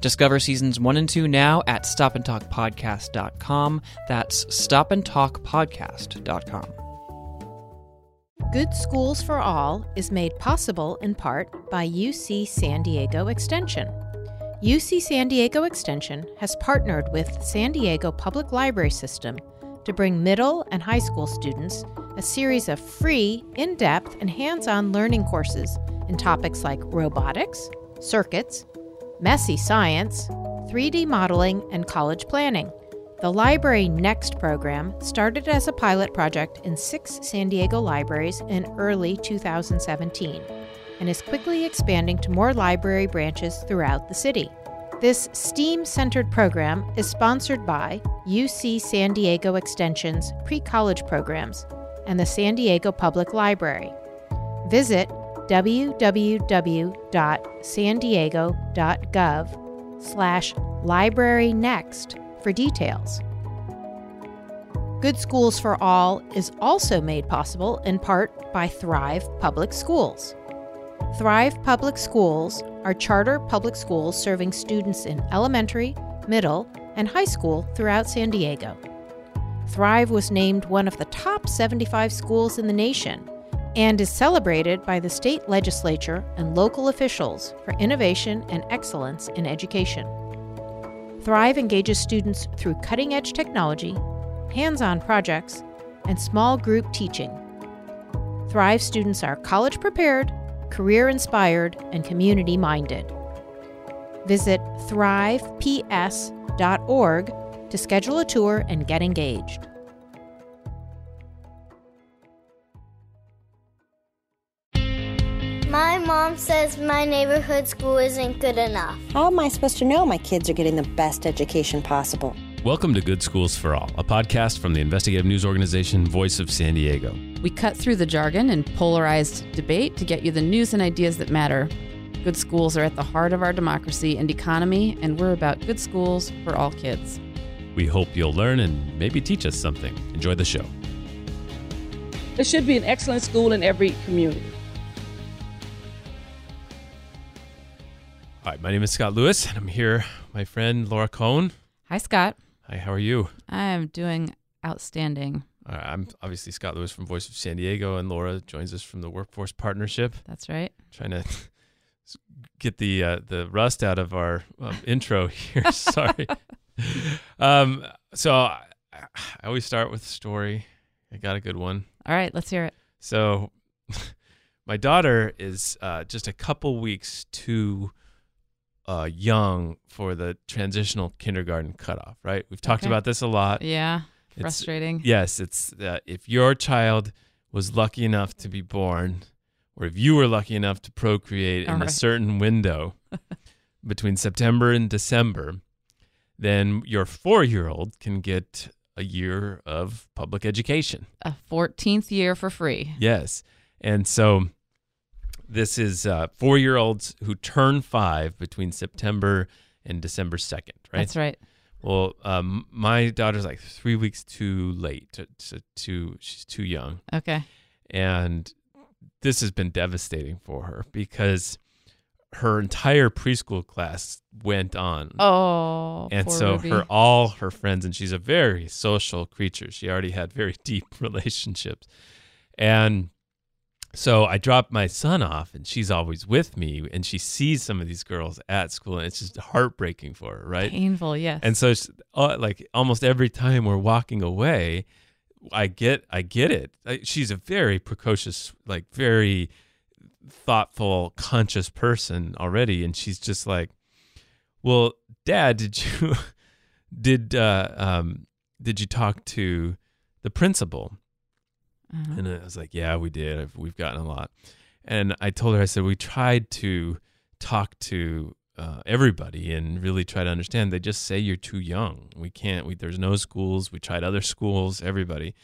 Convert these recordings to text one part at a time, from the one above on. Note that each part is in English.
Discover seasons one and two now at stopandtalkpodcast.com. That's stopandtalkpodcast.com. Good Schools for All is made possible in part by UC San Diego Extension. UC San Diego Extension has partnered with San Diego Public Library System to bring middle and high school students a series of free, in depth, and hands on learning courses in topics like robotics, circuits, messy science, 3D modeling, and college planning. The Library Next program started as a pilot project in six San Diego libraries in early 2017 and is quickly expanding to more library branches throughout the city. This STEAM centered program is sponsored by UC San Diego Extension's pre college programs and the San Diego Public Library. Visit www.sandiego.gov slash library next for details. Good Schools for All is also made possible in part by Thrive Public Schools. Thrive Public Schools are charter public schools serving students in elementary, middle, and high school throughout San Diego. Thrive was named one of the top 75 schools in the nation and is celebrated by the state legislature and local officials for innovation and excellence in education. Thrive engages students through cutting edge technology, hands on projects, and small group teaching. Thrive students are college prepared, career inspired, and community minded. Visit thriveps.org to schedule a tour and get engaged. Mom says my neighborhood school isn't good enough. How am I supposed to know my kids are getting the best education possible? Welcome to Good Schools for All, a podcast from the investigative news organization Voice of San Diego. We cut through the jargon and polarized debate to get you the news and ideas that matter. Good schools are at the heart of our democracy and economy, and we're about good schools for all kids. We hope you'll learn and maybe teach us something. Enjoy the show. There should be an excellent school in every community. Hi, my name is Scott Lewis, and I'm here with my friend Laura Cohn. Hi, Scott. Hi, how are you? I'm doing outstanding. I'm obviously Scott Lewis from Voice of San Diego, and Laura joins us from the Workforce Partnership. That's right. Trying to get the uh, the rust out of our um, intro here. Sorry. um, so I, I always start with a story. I got a good one. All right, let's hear it. So, my daughter is uh, just a couple weeks too uh, young for the transitional kindergarten cutoff, right? We've talked Okay. about this a lot. Yeah, It's- frustrating. Yes, it's uh, if your child was lucky enough to be born, or if you were lucky enough to procreate in All a certain window between September and December, then your four year old can get a year of public education. A 14th year for free. Yes. And so this is uh, four year olds who turn five between September and December 2nd, right? That's right. Well, um, my daughter's like three weeks too late. To, to, to, she's too young. Okay. And this has been devastating for her because her entire preschool class went on. Oh, and so Ruby. her all her friends and she's a very social creature. She already had very deep relationships. And so I dropped my son off and she's always with me and she sees some of these girls at school and it's just heartbreaking for her, right? Painful, yes. And so, uh, like almost every time we're walking away, I get, I get it. I, she's a very precocious, like very thoughtful, conscious person already, and she's just like, "Well, Dad, did you, did, uh, um, did you talk to the principal?" Uh-huh. And I was like, "Yeah, we did. We've gotten a lot." And I told her, I said, "We tried to talk to uh, everybody and really try to understand. They just say you're too young. We can't. We, there's no schools. We tried other schools. Everybody,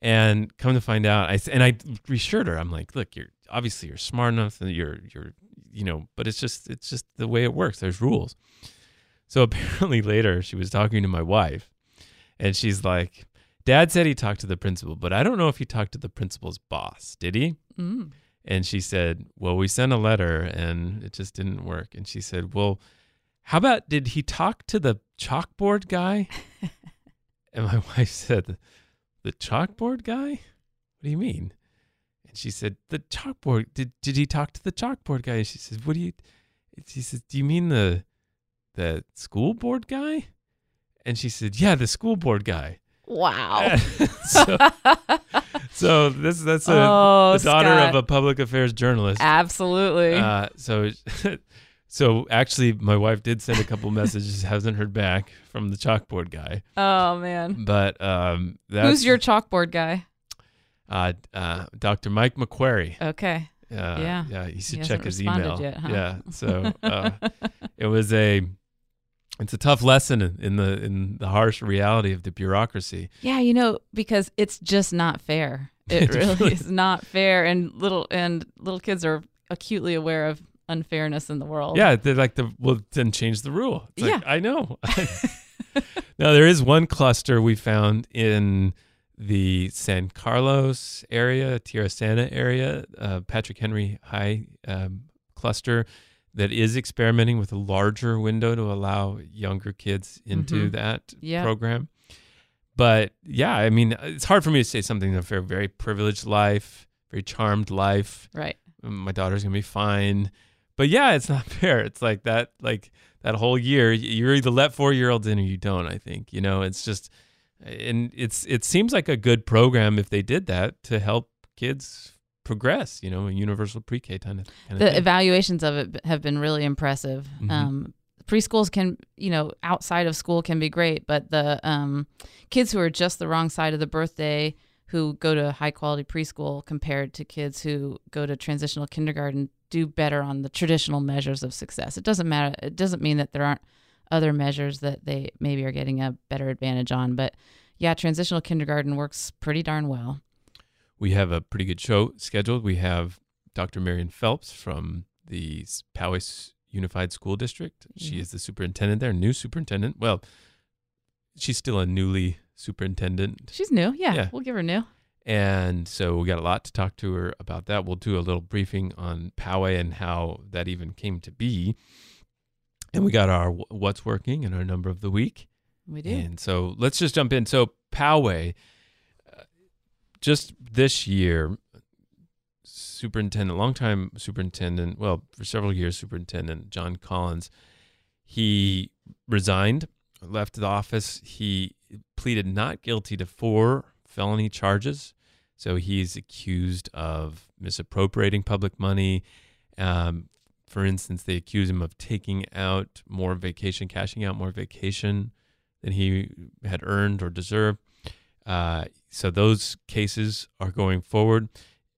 and come to find out, I and I reassured her. I'm like, look, you're obviously you're smart enough, and you're you're you know, but it's just it's just the way it works. There's rules. So apparently later she was talking to my wife, and she's like, Dad said he talked to the principal, but I don't know if he talked to the principal's boss. Did he? Mm. And she said, Well, we sent a letter and it just didn't work. And she said, Well, how about did he talk to the chalkboard guy? and my wife said, The chalkboard guy? What do you mean? And she said, The chalkboard. Did did he talk to the chalkboard guy? And she says, What do you she says, Do you mean the the school board guy? And she said, Yeah, the school board guy. Wow. so, so this that's a, Oh, the daughter Scott. of a public affairs journalist. Absolutely. Uh, so, so actually, my wife did send a couple messages. Hasn't heard back from the chalkboard guy, oh man. but um, Who's your chalkboard guy? uh, uh, Dr. Mike McQuary? Okay. Uh, Yeah. yeah. you should He check his email. yet, huh? Yeah. So uh, it was a. It's a tough lesson in- in the in the harsh reality of the bureaucracy. Yeah, you know, because it's just not fair. It really is not fair, and little and little kids are acutely aware of unfairness in the world. Yeah, they're like the well, then change the rule. It's like, Yeah. I know. now there is one cluster we found in the San Carlos area, Tierrasanta area, uh, Patrick Henry High um, cluster that is experimenting with a larger window to allow younger kids into Mhm. that Yeah. program. But yeah, I mean, it's hard for me to say something of a very privileged life, very charmed life Right. my daughter's gonna be fine. But yeah, it's not fair. It's like that, like that whole year, you're either let four year olds in or you don't. I think you know, it's just, and it's it seems like a good program if they did that to help kids progress. You know, a universal pre K kind of. Kind The of evaluations of it have been really impressive. Mhm. Um, preschools can, you know, outside of school can be great, but the um, kids who are just the wrong side of the birthday who go to high quality preschool compared to kids who go to transitional kindergarten do better on the traditional measures of success. It doesn't matter. It doesn't mean that there aren't other measures that they maybe are getting a better advantage on, but yeah, transitional kindergarten works pretty darn well. We have a pretty good show scheduled. We have Dr. Marian Phelps from the S- Poway Unified School District. She Mhm. is the superintendent there, new superintendent. Well, she's still a newly superintendent. She's new. Yeah, Yeah. we'll give her new. And so we got a lot to talk to her about that. We'll do a little briefing on Poway and how that even came to be. And we got our what's working and our number of the week. We do. And so let's just jump in. So Poway, just this year, superintendent, longtime superintendent, well, for several years, superintendent John Collins, he resigned, left the office. He pleaded not guilty to four felony charges. So he's accused of misappropriating public money. Um, for instance, they accuse him of taking out more vacation, cashing out more vacation than he had earned or deserved. Uh, so those cases are going forward.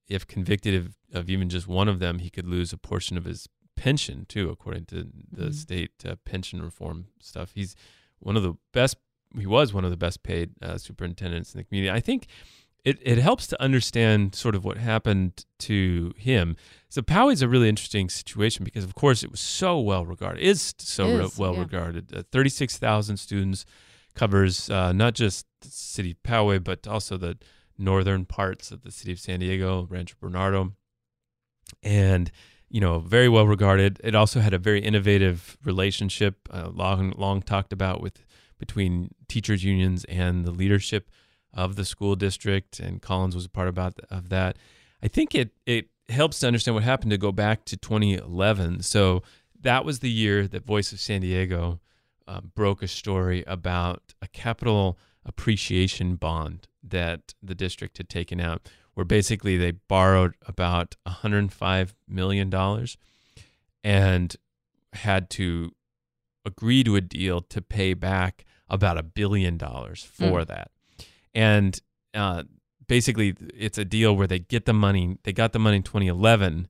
If convicted of, of even just one of them, he could lose a portion of his pension too, according to the Mhm. state uh, pension reform stuff. He's one of the best. He was one of the best paid uh, superintendents in the community. I think it, it helps to understand sort of what happened to him. So Poway's a really interesting situation because, of course, it was so well regarded. Is so re- well yeah. regarded. Uh, Thirty six thousand students covers uh, not just the city of Poway, but also the northern parts of the city of San Diego, Rancho Bernardo, and you know, very well regarded. It also had a very innovative relationship, uh, long long talked about with between teachers unions and the leadership of the school district. And Collins was a part about of that. I think it it helps to understand what happened to go back to 2011. So that was the year that Voice of San Diego uh, broke a story about a capital appreciation bond that the district had taken out, where basically they borrowed about 105 million dollars and had to agree to a deal to pay back about a billion dollars for that. And uh, basically, it's a deal where they get the money. They got the money in 2011,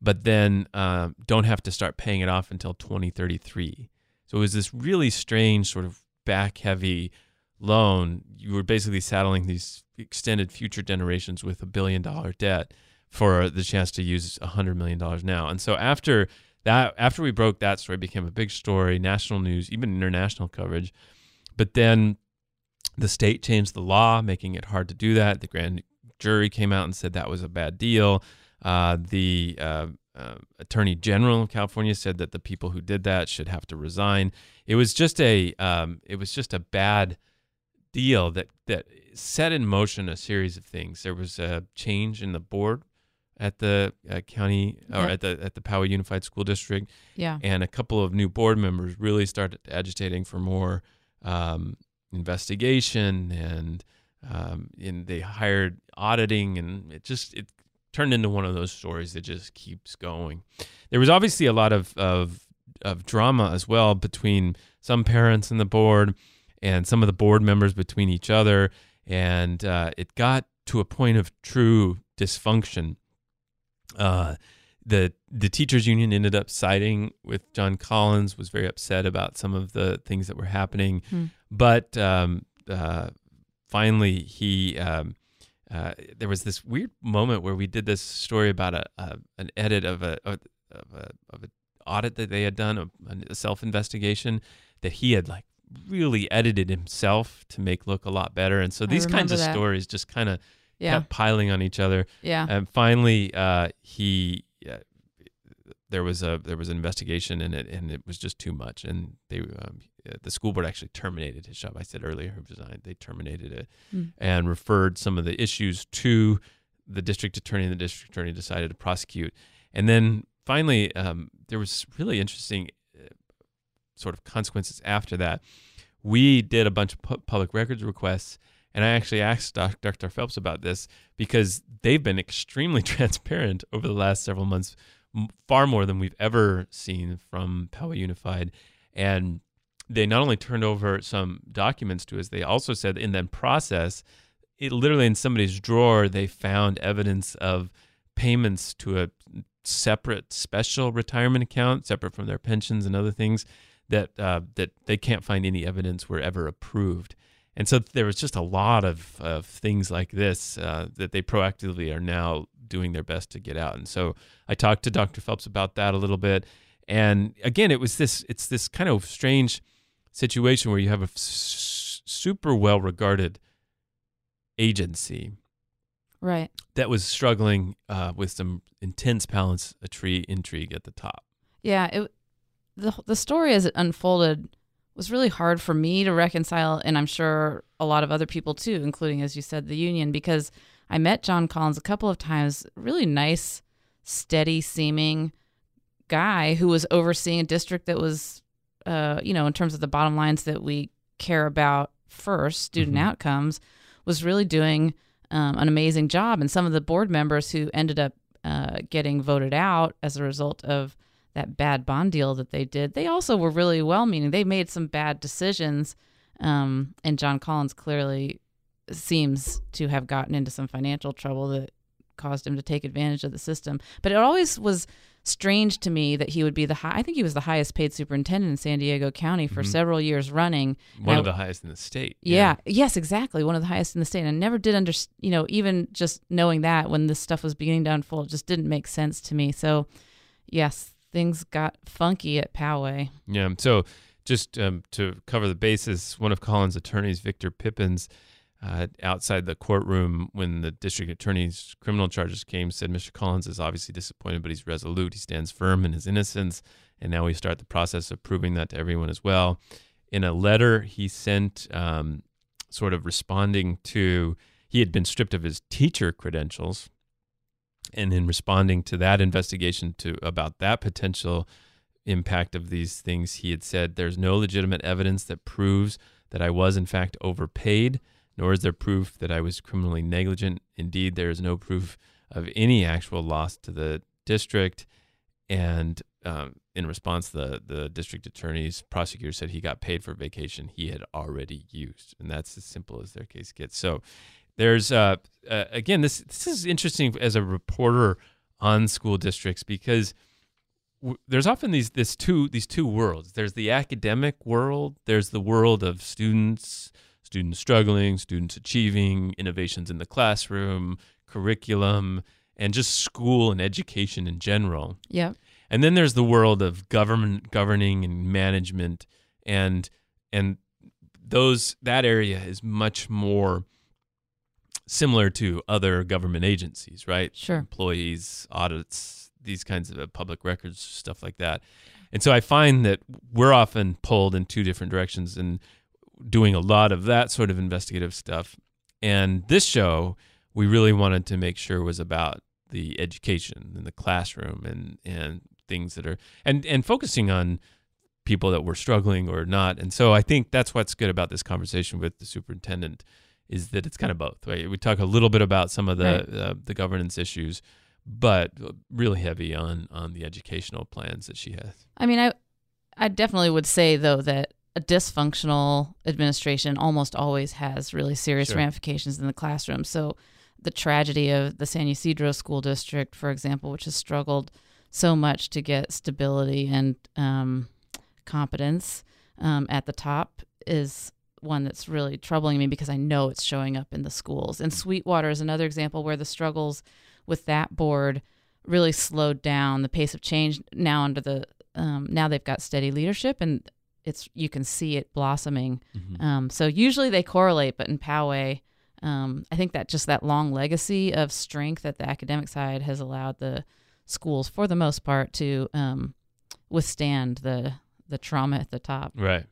but then uh, don't have to start paying it off until 2033. So it was this really strange sort of back heavy loan. You were basically saddling these extended future generations with a billion dollar debt for the chance to use a hundred million dollars now. And so after that, after we broke that story, became a big story, national news, even international coverage. But then the state changed the law, making it hard to do that. The grand jury came out and said that was a bad deal. Uh, the uh, uh, attorney general of California said that the people who did that should have to resign. It was just a um, it was just a bad deal that that set in motion a series of things. There was a change in the board at the uh, county or Yep. at the at the Poway Unified School District, Yeah. and a couple of new board members really started agitating for more um, investigation and um, and they hired auditing and it just it turned into one of those stories that just keeps going. There was obviously a lot of of, of drama as well between some parents and the board and some of the board members between each other and uh, it got to a point of true dysfunction. Uh, the the teachers union ended up siding with John Collins was very upset about some of the things that were happening Hmm. but um, uh, finally he um, uh, there was this weird moment where we did this story about a, a an edit of a of a of a audit that they had done a, a self investigation that he had like really edited himself to make look a lot better and so these kinds of that. stories just kind of Yeah. kept piling on each other Yeah. and finally, uh, he uh, there was a there was an investigation and it and it was just too much. And they um, the school board actually terminated his job. I said earlier, resigned. They terminated it Mm. and referred some of the issues to the district attorney. And the district attorney decided to prosecute. And then finally, um, there was really interesting uh, sort of consequences after that. We did a bunch of pu- public records requests, and I actually asked Doc- Dr. Phelps about this because they've been extremely transparent over the last several months, m- far more than we've ever seen from Poway Unified. And they not only turned over some documents to us, they also said in that process, it literally in somebody's drawer, they found evidence of payments to a separate special retirement account, separate from their pensions and other things that uh, that they can't find any evidence were ever approved. And so there was just a lot of, of things like this uh, that they proactively are now doing their best to get out. And so I talked to Dr. Phelps about that a little bit. And again, it was this it's this kind of strange situation where you have a s- super well regarded agency Right. that was struggling uh, with some intense balance a tree intrigue at the top. Yeah, it the the story as it unfolded was really hard for me to reconcile and I'm sure a lot of other people too, including as you said the union because I met John Collins a couple of times, really nice, steady seeming guy who was overseeing a district that was uh, you know, in terms of the bottom lines that we care about first, student Mhm. outcomes, was really doing um, an amazing job. And some of the board members who ended up uh, getting voted out as a result of that bad bond deal that they did, they also were really well meaning. They made some bad decisions. Um, and John Collins clearly seems to have gotten into some financial trouble that caused him to take advantage of the system. But it always was strange to me that he would be the high, I think he was the highest paid superintendent in San Diego County for Mhm. several years running. One I- of the highest in the state. yeah. Yes, exactly. One of the highest in the state. And I never did understand, you know, even just knowing that when this stuff was beginning to unfold, it just didn't make sense to me. So, yes, things got funky at Poway. Yeah. So just um, to cover the bases, one of Collins' attorneys, Victor Pippins, uh, outside the courtroom when the district attorney's criminal charges came, said Mr. Collins is obviously disappointed, but he's resolute. He stands firm in his innocence. And now we start the process of proving that to everyone as well. In a letter he sent, um, sort of responding to, he had been stripped of his teacher credentials. And in responding to that investigation to about that potential impact of these things, he had said, There's no legitimate evidence that proves that I was, in fact, overpaid, nor is there proof that I was criminally negligent. Indeed, there is no proof of any actual loss to the district. And um, in response, the, the district attorney's prosecutor said he got paid for vacation he had already used. And that's as simple as their case gets. So there's, uh, uh, again, this, this is interesting as a reporter on school districts because there's often these this two these two worlds. There's the academic world. There's the world of students, students struggling, students achieving, innovations in the classroom, curriculum, and just school and education in general. Yep. And then there's the world of government governing and management and and those that area is much more similar to other government agencies, right? Sure. Employees, audits, these kinds of uh, public records, stuff like that. And so I find that we're often pulled in two different directions and doing a lot of that sort of investigative stuff. And this show, we really wanted to make sure was about the education and the classroom and and things that are and and focusing on people that were struggling or not. And so I think that's what's good about this conversation with the superintendent is that it's kind of both. Right? We talk a little bit about some of the Right. uh, the governance issues, but really heavy on on the educational plans that she has. I mean, I I definitely would say though that a dysfunctional administration almost always has really serious Sure. ramifications in the classroom. So the tragedy of the San Ysidro school district, for example, which has struggled so much to get stability and um, competence um, at the top, is one that's really troubling me because I know it's showing up in the schools. And Sweetwater is another example where the struggles with that board really slowed down the pace of change now under the um, now they've got steady leadership and it's you can see it blossoming um, so usually they correlate but in poway um, i think that just that long legacy of strength at the academic side has allowed the schools for the most part to um, withstand the the trauma at the top Right.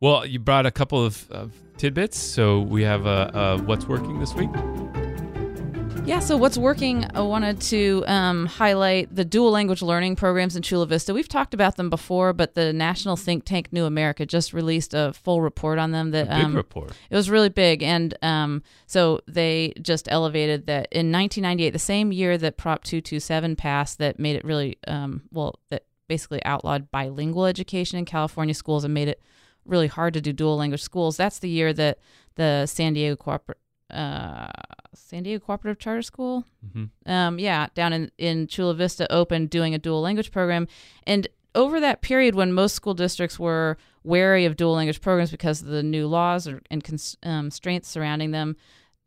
Well, you brought a couple of, of tidbits, so we have uh, uh, what's working this week. Yeah, so what's working? I wanted to um, highlight the dual language learning programs in Chula Vista. We've talked about them before, but the national think tank New America just released a full report on them. That A big um, report. It was really big, and um, so they just elevated that in 1998, the same year that Prop 227 passed, that made it really um, well, that basically outlawed bilingual education in California schools and made it really hard to do dual language schools. That's the year that the San Diego Cooper- uh, San Diego Cooperative Charter School, Mhm. um, yeah, down in in Chula Vista, opened doing a dual language program, and over that period when most school districts were wary of dual language programs because of the new laws or, and cons- um, constraints surrounding them,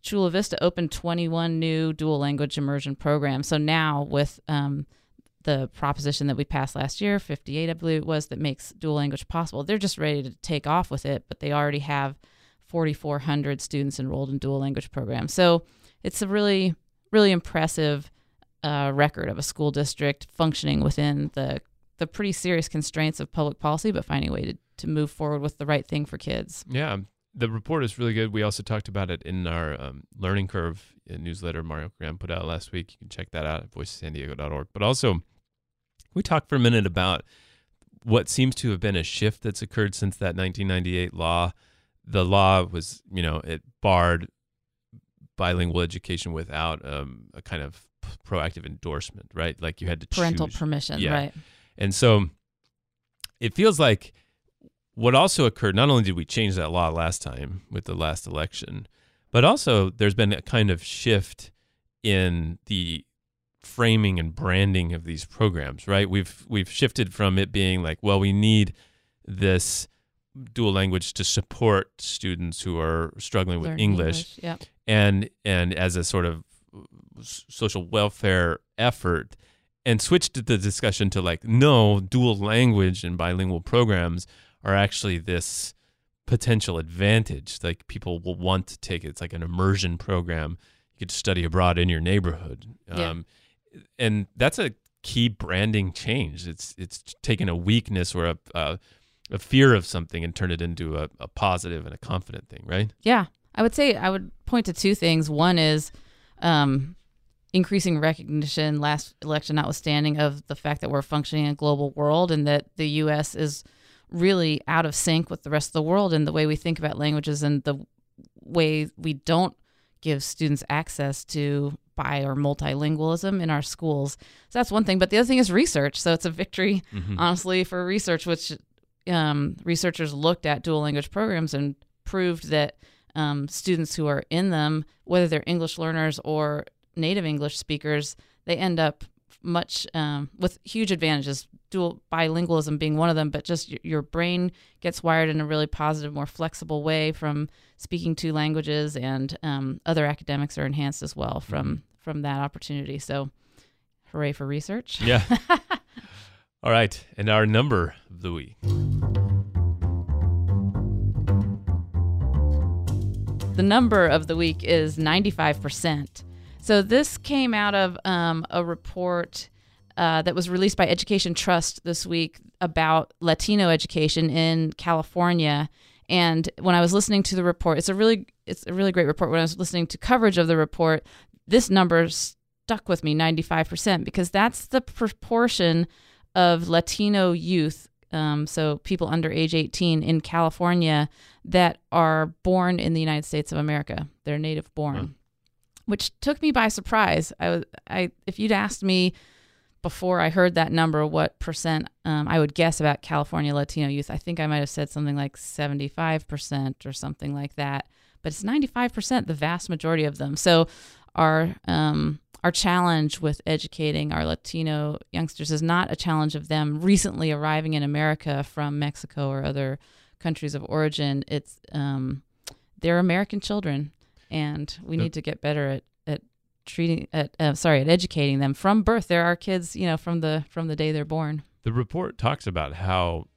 Chula Vista opened 21 new dual language immersion programs. So now with um, the proposition that we passed last year, 58, I believe it was, that makes dual language possible, they're just ready to take off with it, but they already have 4,400 students enrolled in dual language programs. So it's a really, really impressive uh, record of a school district functioning within the the pretty serious constraints of public policy, but finding a way to, to move forward with the right thing for kids. Yeah, the report is really good. We also talked about it in our um, Learning Curve uh, newsletter Mario Koran put out last week. You can check that out at voicesandiego.org. But also, we talked for a minute about what seems to have been a shift that's occurred since that 1998 law. The law was, you know, it barred bilingual education without um, a kind of proactive endorsement, right? Like you had to Parental choose. permission, Yeah. right? And so it feels like what also occurred, not only did we change that law last time with the last election, but also there's been a kind of shift in the framing and branding of these programs, right? We've we've shifted from it being like, well, we need this dual language to support students who are struggling with Learn English. Yeah. and and as a sort of social welfare effort and switched the discussion to like no dual language and bilingual programs are actually this potential advantage. Like people will want to take it. It's like an immersion program. You get to study abroad in your neighborhood. Yeah. um, and that's a key branding change. It's it's taken a weakness or a, a a fear of something and turn it into a, a positive and a confident thing right Yeah, I would say I would point to two things. One is um, increasing recognition, last election notwithstanding, of the fact that we're functioning in a global world and that the U.S. is really out of sync with the rest of the world and the way we think about languages and the way we don't give students access to bi or multilingualism in our schools. So that's one thing. But the other thing is research. So it's a victory, honestly, for research, which um, researchers looked at dual language programs and proved that um, students who are in them, whether they're English learners or native English speakers, they end up much um, with huge advantages. Dual bilingualism being one of them, but just y- your brain gets wired in a really positive, more flexible way from speaking two languages, and um, other academics are enhanced as well from from that opportunity. So, hooray for research! Yeah. All right. And our number of the week. The number of the week is 95%. So this came out of um, a report uh, that was released by Education Trust this week about Latino education in California. And when I was listening to the report, it's a really it's a really great report. When I was listening to coverage of the report, this number stuck with me 95% because that's the proportion of Latino youth um, so people under age 18 in California that are born in the United States of America. They're native born, which took me by surprise. I was, I, if you'd asked me before I heard that number, what percent um, I would guess about California Latino youth, I think I might have said something like 75% or something like that. But it's 95%, the vast majority of them. So our um, our challenge with educating our Latino youngsters is not a challenge of them recently arriving in America from Mexico or other countries of origin. It's um, they're American children, and we need to get better at at treating at uh, sorry at educating them from birth. They're our kids, you know, from the from the day they're born. The report talks about how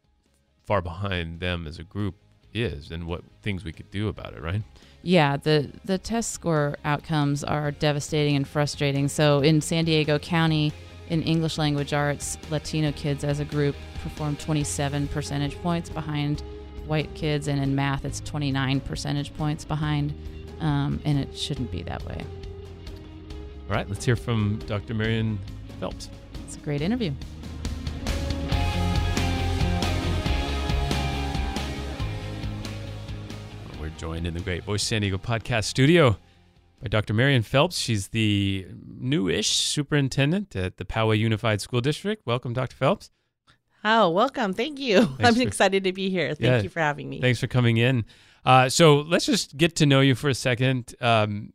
far behind them as a group is and what things we could do about it, right? Yeah, the the test score outcomes are devastating and frustrating. So in San Diego County, in English language arts, Latino kids as a group perform 27 percentage points behind white kids, and in math, it's 29 percentage points behind. Um, and it shouldn't be that way. All right, let's hear from Dr. Marian Phelps. It's a great interview. Joined in the Great Voice San Diego podcast studio by Dr. Marian Phelps. She's the newish superintendent at the Poway Unified School District. Welcome, Dr. Phelps. Oh, welcome. Thank you. I'm for- excited to be here. Thank Yeah. you for having me. Thanks for coming in. Uh, so let's just get to know you for a second. Um,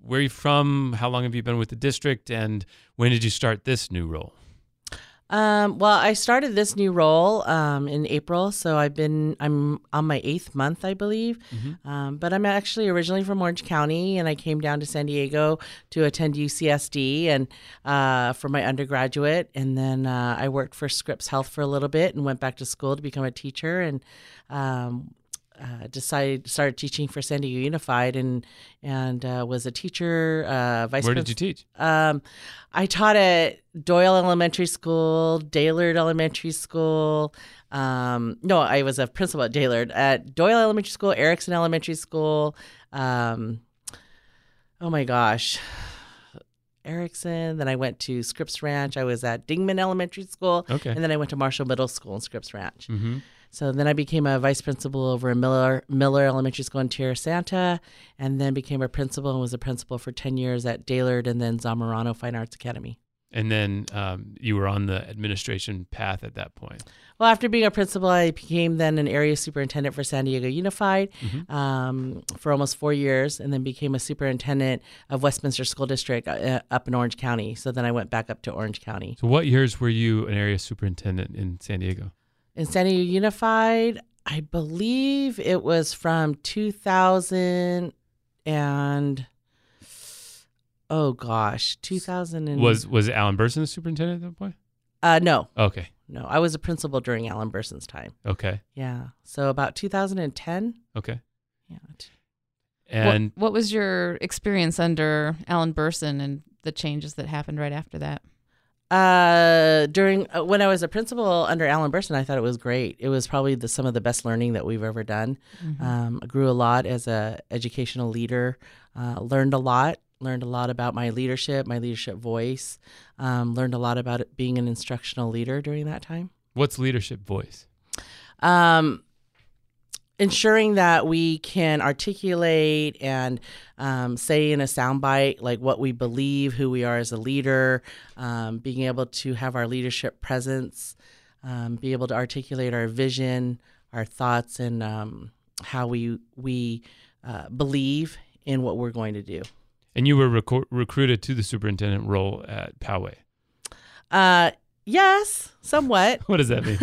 where are you from? How long have you been with the district? And when did you start this new role? Um, well, I started this new role um, in April, so I've been I'm on my eighth month, I believe. Um, but I'm actually originally from Orange County, and I came down to San Diego to attend UCSD and uh, for my undergraduate, and then uh, I worked for Scripps Health for a little bit, and went back to school to become a teacher, and um, uh, decided started teaching for San Diego Unified, and and uh, was a teacher, uh, vice. Where did you teach? Um, I taught at Doyle Elementary School, Dailard Elementary School. Um, no, I was a principal at Dailard. At Doyle Elementary School, Erickson Elementary School. Um, oh my gosh. Erickson. Then I went to Scripps Ranch. I was at Dingman Elementary School. Okay. And then I went to Marshall Middle School in Scripps Ranch. Mm-hmm. So then I became a vice principal over in Miller Miller Elementary School in Tierrasanta, and then became a principal and was a principal for ten years at Dailard and then Zamorano Fine Arts Academy. And then um, you were on the administration path at that point. Well, after being a principal, I became then an area superintendent for San Diego Unified um, for almost four years, and then became a superintendent of Westminster School District uh, up in Orange County. So then I went back up to Orange County. So, what years were you an area superintendent in San Diego? In San Diego Unified, I believe it was from 2000 and oh gosh, 2000 and Was was Alan Bersin the superintendent at that point? uh no Okay. no I was a principal during Alan Bersin's time. Okay. Yeah, so about 2010. Okay. Yeah. And what, what was your experience under Alan Bersin and the changes that happened right after that? Uh, during uh, when I was a principal under Alan Bersin, I thought it was great. It was probably the, some of the best learning that we've ever done. Um, I grew a lot as a educational leader. Uh, learned a lot. Learned a lot about my leadership, my leadership voice. Um, learned a lot about it being an instructional leader during that time. what's leadership voice? Um, ensuring that we can articulate and um, say in a soundbite like what we believe, who we are as a leader, um, being able to have our leadership presence, um, be able to articulate our vision, our thoughts, and um, how we we uh, believe in what we're going to do. And you were recruited to the superintendent role at Poway. Uh, yes, somewhat. What does that mean?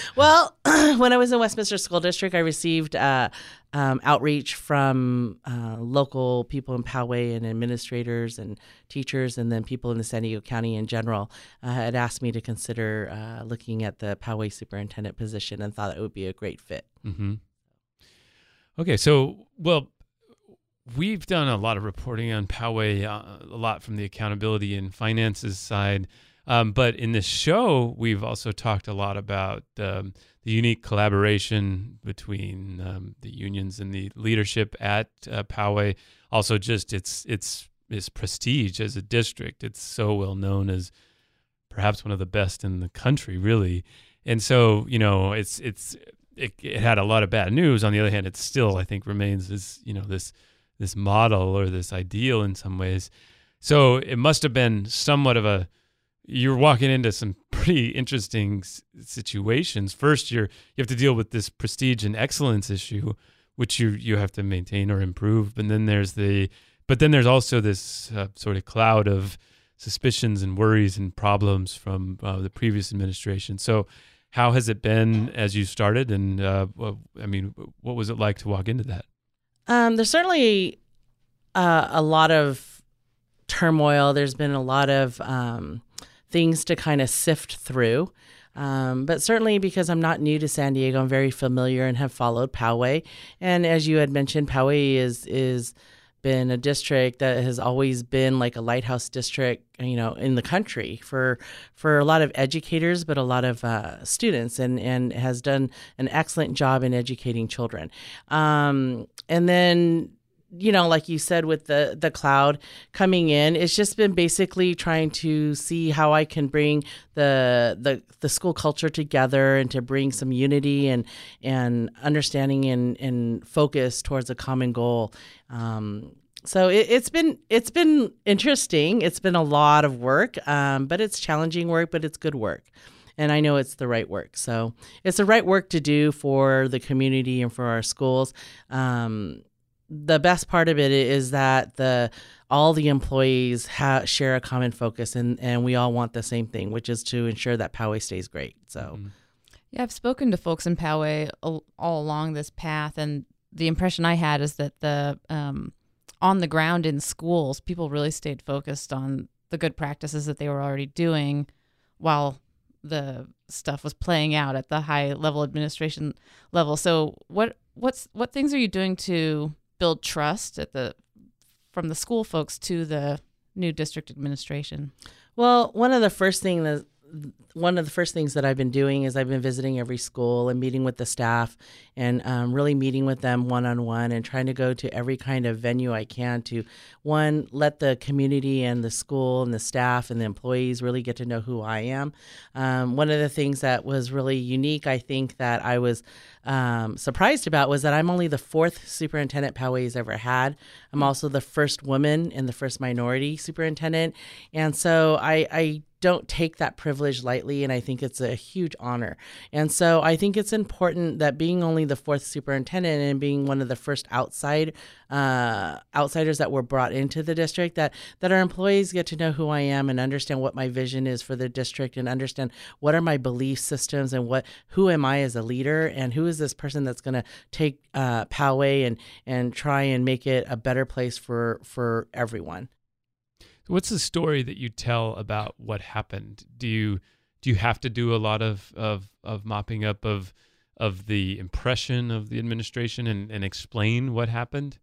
well, when I was in Westminster School District, I received uh, um, outreach from uh, local people in Poway and administrators and teachers, and then people in the San Diego County in general uh, had asked me to consider uh, looking at the Poway superintendent position and thought it would be a great fit. mm-hmm. Okay, so well, we've done a lot of reporting on Poway, uh, a lot from the accountability and finances side. Um, but in this show, we've also talked a lot about um, the unique collaboration between um, the unions and the leadership at uh, Poway. Also, just its its its prestige as a district. It's so well known as perhaps one of the best in the country, really. And so, you know, it's it's it, it had a lot of bad news. On the other hand, it still, I think, remains as you know this this model or this ideal in some ways. So it must have been somewhat of a you're walking into some pretty interesting situations. First, you're you have to deal with this prestige and excellence issue, which you you have to maintain or improve. And then there's the but then there's also this uh, sort of cloud of suspicions and worries and problems from uh, the previous administration. So, how has it been as you started? And uh, I mean, what was it like to walk into that? Um, there's certainly uh, a lot of turmoil. There's been a lot of um, things to kind of sift through. Um, but certainly because I'm not new to San Diego, I'm very familiar and have followed Poway. And as you had mentioned, Poway is is been a district that has always been like a lighthouse district, you know, in the country for for a lot of educators, but a lot of uh, students, and and has done an excellent job in educating children. Um, and then you know, like you said, with the the cloud coming in, it's just been basically trying to see how I can bring the the the school culture together and to bring some unity and and understanding and and focus towards a common goal. Um, so it, has been it's been interesting. It's been a lot of work, um, but it's challenging work, but it's good work and I know it's the right work. So it's the right work to do for the community and for our schools. Um, the best part of it is that the all the employees ha- share a common focus and, and we all want the same thing, which is to ensure that Poway stays great. So, mm-hmm. yeah, I've spoken to folks in Poway all, all, along this path, and the impression I had is that the um, on the ground in schools, people really stayed focused on the good practices that they were already doing, while the stuff was playing out at the high level administration level. So, what what's what things are you doing to build trust at the from the school folks to the new district administration? Well, one of the first thing that one of the first things that I've been doing is I've been visiting every school and meeting with the staff and um, really meeting with them one on one and trying to go to every kind of venue I can to one let the community and the school and the staff and the employees really get to know who I am. Um, one of the things that was really unique, I think, that I was um, surprised about was that I'm only the fourth superintendent Poway's ever had. I'm also the first woman and the first minority superintendent, and so I, I don't take that privilege lightly, and I think it's a huge honor. And so I think it's important that being only the fourth superintendent and being one of the first outside uh, outsiders that were brought into the district, that that our employees get to know who I am and understand what my vision is for the district, and understand what are my belief systems and what who am I as a leader, and who is this person that's going to take uh, Poway and and try and make it a better place for for everyone. What's the story that you tell about what happened? Do you do you have to do a lot of of, of mopping up of of the impression of the administration and, and explain what happened?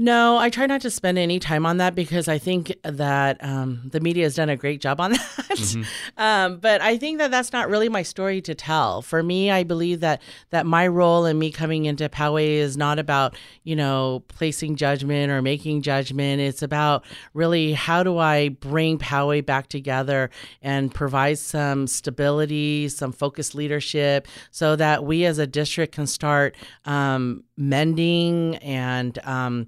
No, I try not to spend any time on that because I think that um, the media has done a great job on that. Mm-hmm. um, but I think that that's not really my story to tell. For me, I believe that that my role in me coming into Poway is not about you know placing judgment or making judgment. It's about really how do I bring Poway back together and provide some stability, some focused leadership, so that we as a district can start um, mending and um,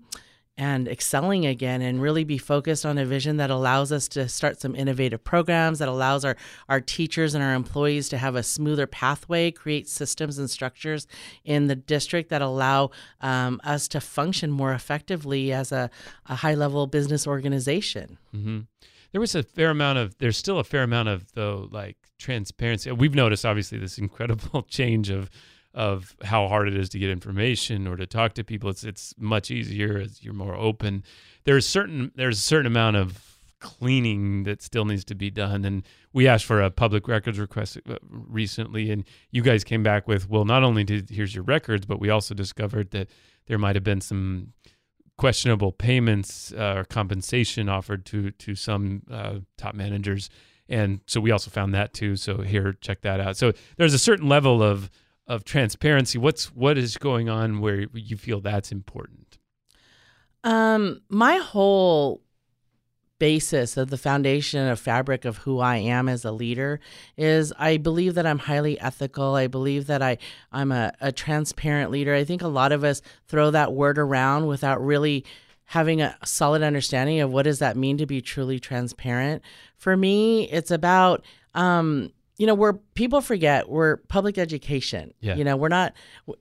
and excelling again and really be focused on a vision that allows us to start some innovative programs that allows our our teachers and our employees to have a smoother pathway create systems and structures in the district that allow um, us to function more effectively as a, a high level business organization Mm-hmm. There was a fair amount of. There's still a fair amount of though, like transparency. We've noticed obviously this incredible change of of how hard it is to get information or to talk to people. It's it's much easier as you're more open. There's certain there's a certain amount of cleaning that still needs to be done. And we asked for a public records request uh, recently, and you guys came back with, well, not only did here's your records, but we also discovered that there might have been some questionable payments uh, or compensation offered to to some uh, top managers. And so we also found that too. So here, check that out. So there's a certain level of of transparency. What's what is going on where you feel that's important? Um, my whole basis of the foundation of fabric of who I am as a leader is I believe that I'm highly ethical. I believe that I I'm a, a transparent leader. I think a lot of us throw that word around without really having a solid understanding of what does that mean to be truly transparent. For me, it's about um, you know, where people forget we're public education. Yeah. You know, we're not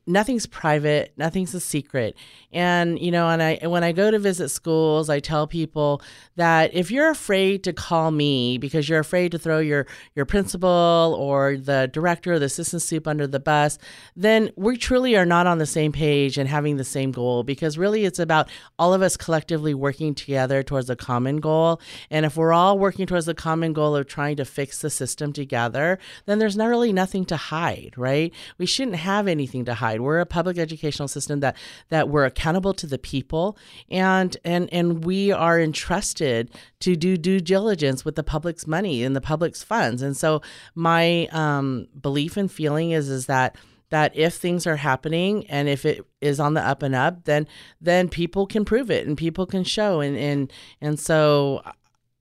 nothing's private, nothing's a secret. And, you know, and I when I go to visit schools, I tell people that if you're afraid to call me because you're afraid to throw your your principal or the director or the assistant soup under the bus, then we truly are not on the same page and having the same goal because really it's about all of us collectively working together towards a common goal. And if we're all working towards the common goal of trying to fix the system together, then there's not really nothing to hide, right? We shouldn't have anything to hide. We're a public educational system that that we're accountable to the people and and and we are entrusted to do due diligence with the public's money and the public's funds. And so my um, belief and feeling is is that that if things are happening and if it is on the up and up, then then people can prove it and people can show and and and so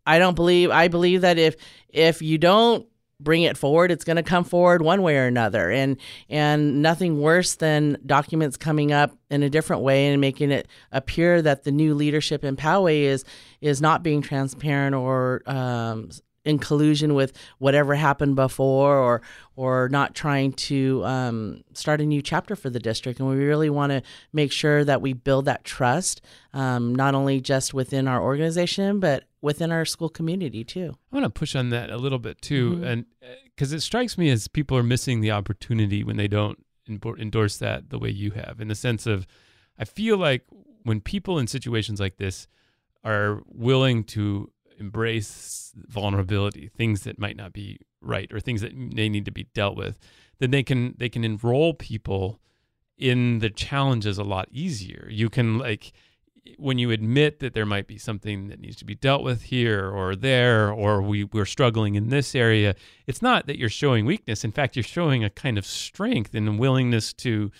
I don't believe I believe that if if you don't bring it forward it's going to come forward one way or another. And and nothing worse than documents coming up in a different way and making it appear that the new leadership in Poway is is not being transparent or um, in collusion with whatever happened before or or not trying to um, start a new chapter for the district and we really want to make sure that we build that trust um, not only just within our organization but within our school community too I want to push on that a little bit too, Mhm. and because it strikes me as people are missing the opportunity when they don't endorse that the way you have. In the sense of, I feel like when people in situations like this are willing to embrace vulnerability, things that might not be right or things that they need to be dealt with, then they can they can enroll people in the challenges a lot easier. You can like when you admit that there might be something that needs to be dealt with here or there, or we, we're struggling in this area, it's not that you're showing weakness. In fact, you're showing a kind of strength and willingness to,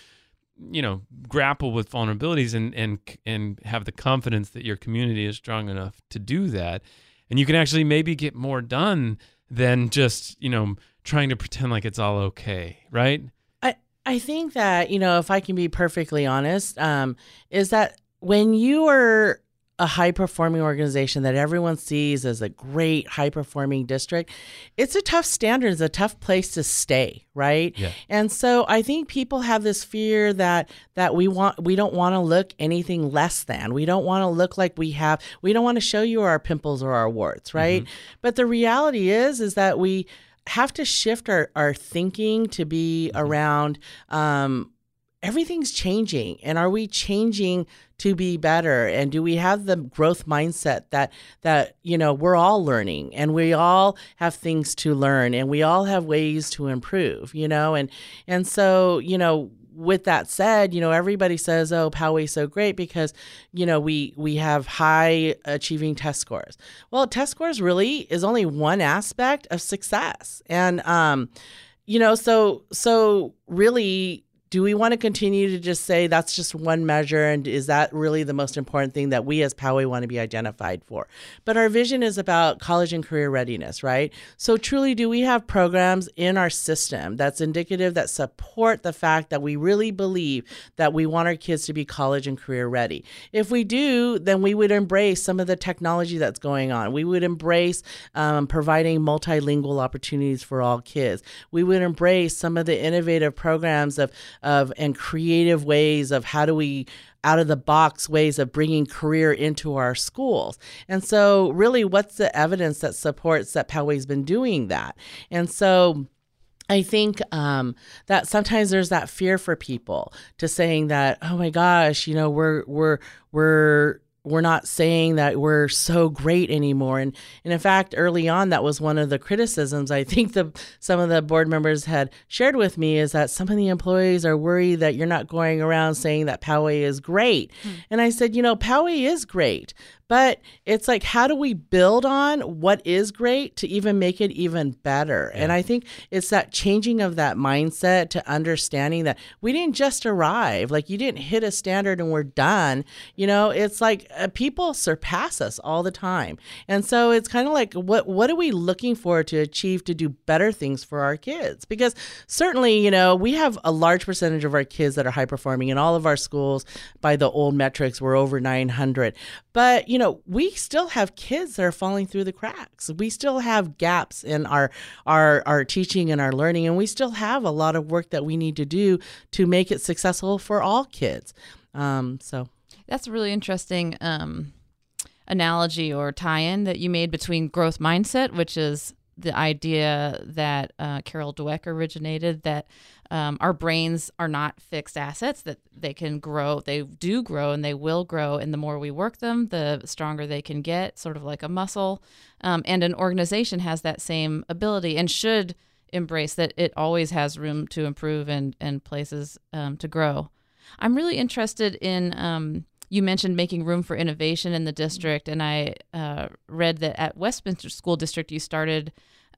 you know, grapple with vulnerabilities and and and have the confidence that your community is strong enough to do that. And you can actually maybe get more done than just, you know, trying to pretend like it's all okay, right? I I think that you know, if I can be perfectly honest, um, is that when you are a high performing organization that everyone sees as a great high performing district, it's a tough standard. It's a tough place to stay, right? Yeah. And so I think people have this fear that that we want we don't want to look anything less than. We don't want to look like we have we don't want to show you our pimples or our warts, right? But the reality is is that we have to shift our, our thinking to be around um, everything's changing and are we changing to be better and do we have the growth mindset that that you know we're all learning and we all have things to learn and we all have ways to improve you know and and so you know with that said, you know, everybody says, "Oh, Poway's so great because, you know, we we have high achieving test scores." Well, test scores really is only one aspect of success, and um, you know, so so really do we want to continue to just say that's just one measure and is that really the most important thing that we as Poway want to be identified for? But our vision is about college and career readiness, right? So truly do we have programs in our system that's indicative that support the fact that we really believe that we want our kids to be college and career ready? If we do, then we would embrace some of the technology that's going on. We would embrace um, providing multilingual opportunities for all kids. We would embrace some of the innovative programs of of and creative ways of how do we out of the box ways of bringing career into our schools. And so, really, what's the evidence that supports that Poway's been doing that? And so, I think um, that sometimes there's that fear for people to saying that, oh my gosh, you know, we're we're we're we're not saying that we're so great anymore. And, and in fact, early on, that was one of the criticisms I think the some of the board members had shared with me is that some of the employees are worried that you're not going around saying that Poway is great. Mm. And I said, you know, Poway is great, but it's like, how do we build on what is great to even make it even better? Yeah. And I think it's that changing of that mindset to understanding that we didn't just arrive, like you didn't hit a standard and we're done. You know, it's like uh, people surpass us all the time. And so it's kind of like, what, what are we looking for to achieve to do better things for our kids? Because certainly, you know, we have a large percentage of our kids that are high performing in all of our schools by the old metrics, we're over 900. But, you know, we still have kids that are falling through the cracks. We still have gaps in our our our teaching and our learning and we still have a lot of work that we need to do to make it successful for all kids. Um, so that's a really interesting um, analogy or tie-in that you made between growth mindset, which is the idea that uh, Carol Dweck originated that um, our brains are not fixed assets that they can grow they do grow and they will grow and the more we work them the stronger they can get sort of like a muscle. Um, and an organization has that same ability and should embrace that it always has room to improve and, and places um, to grow. I'm really interested in um, you mentioned making room for innovation in the district and i uh, read that at westminster school district you started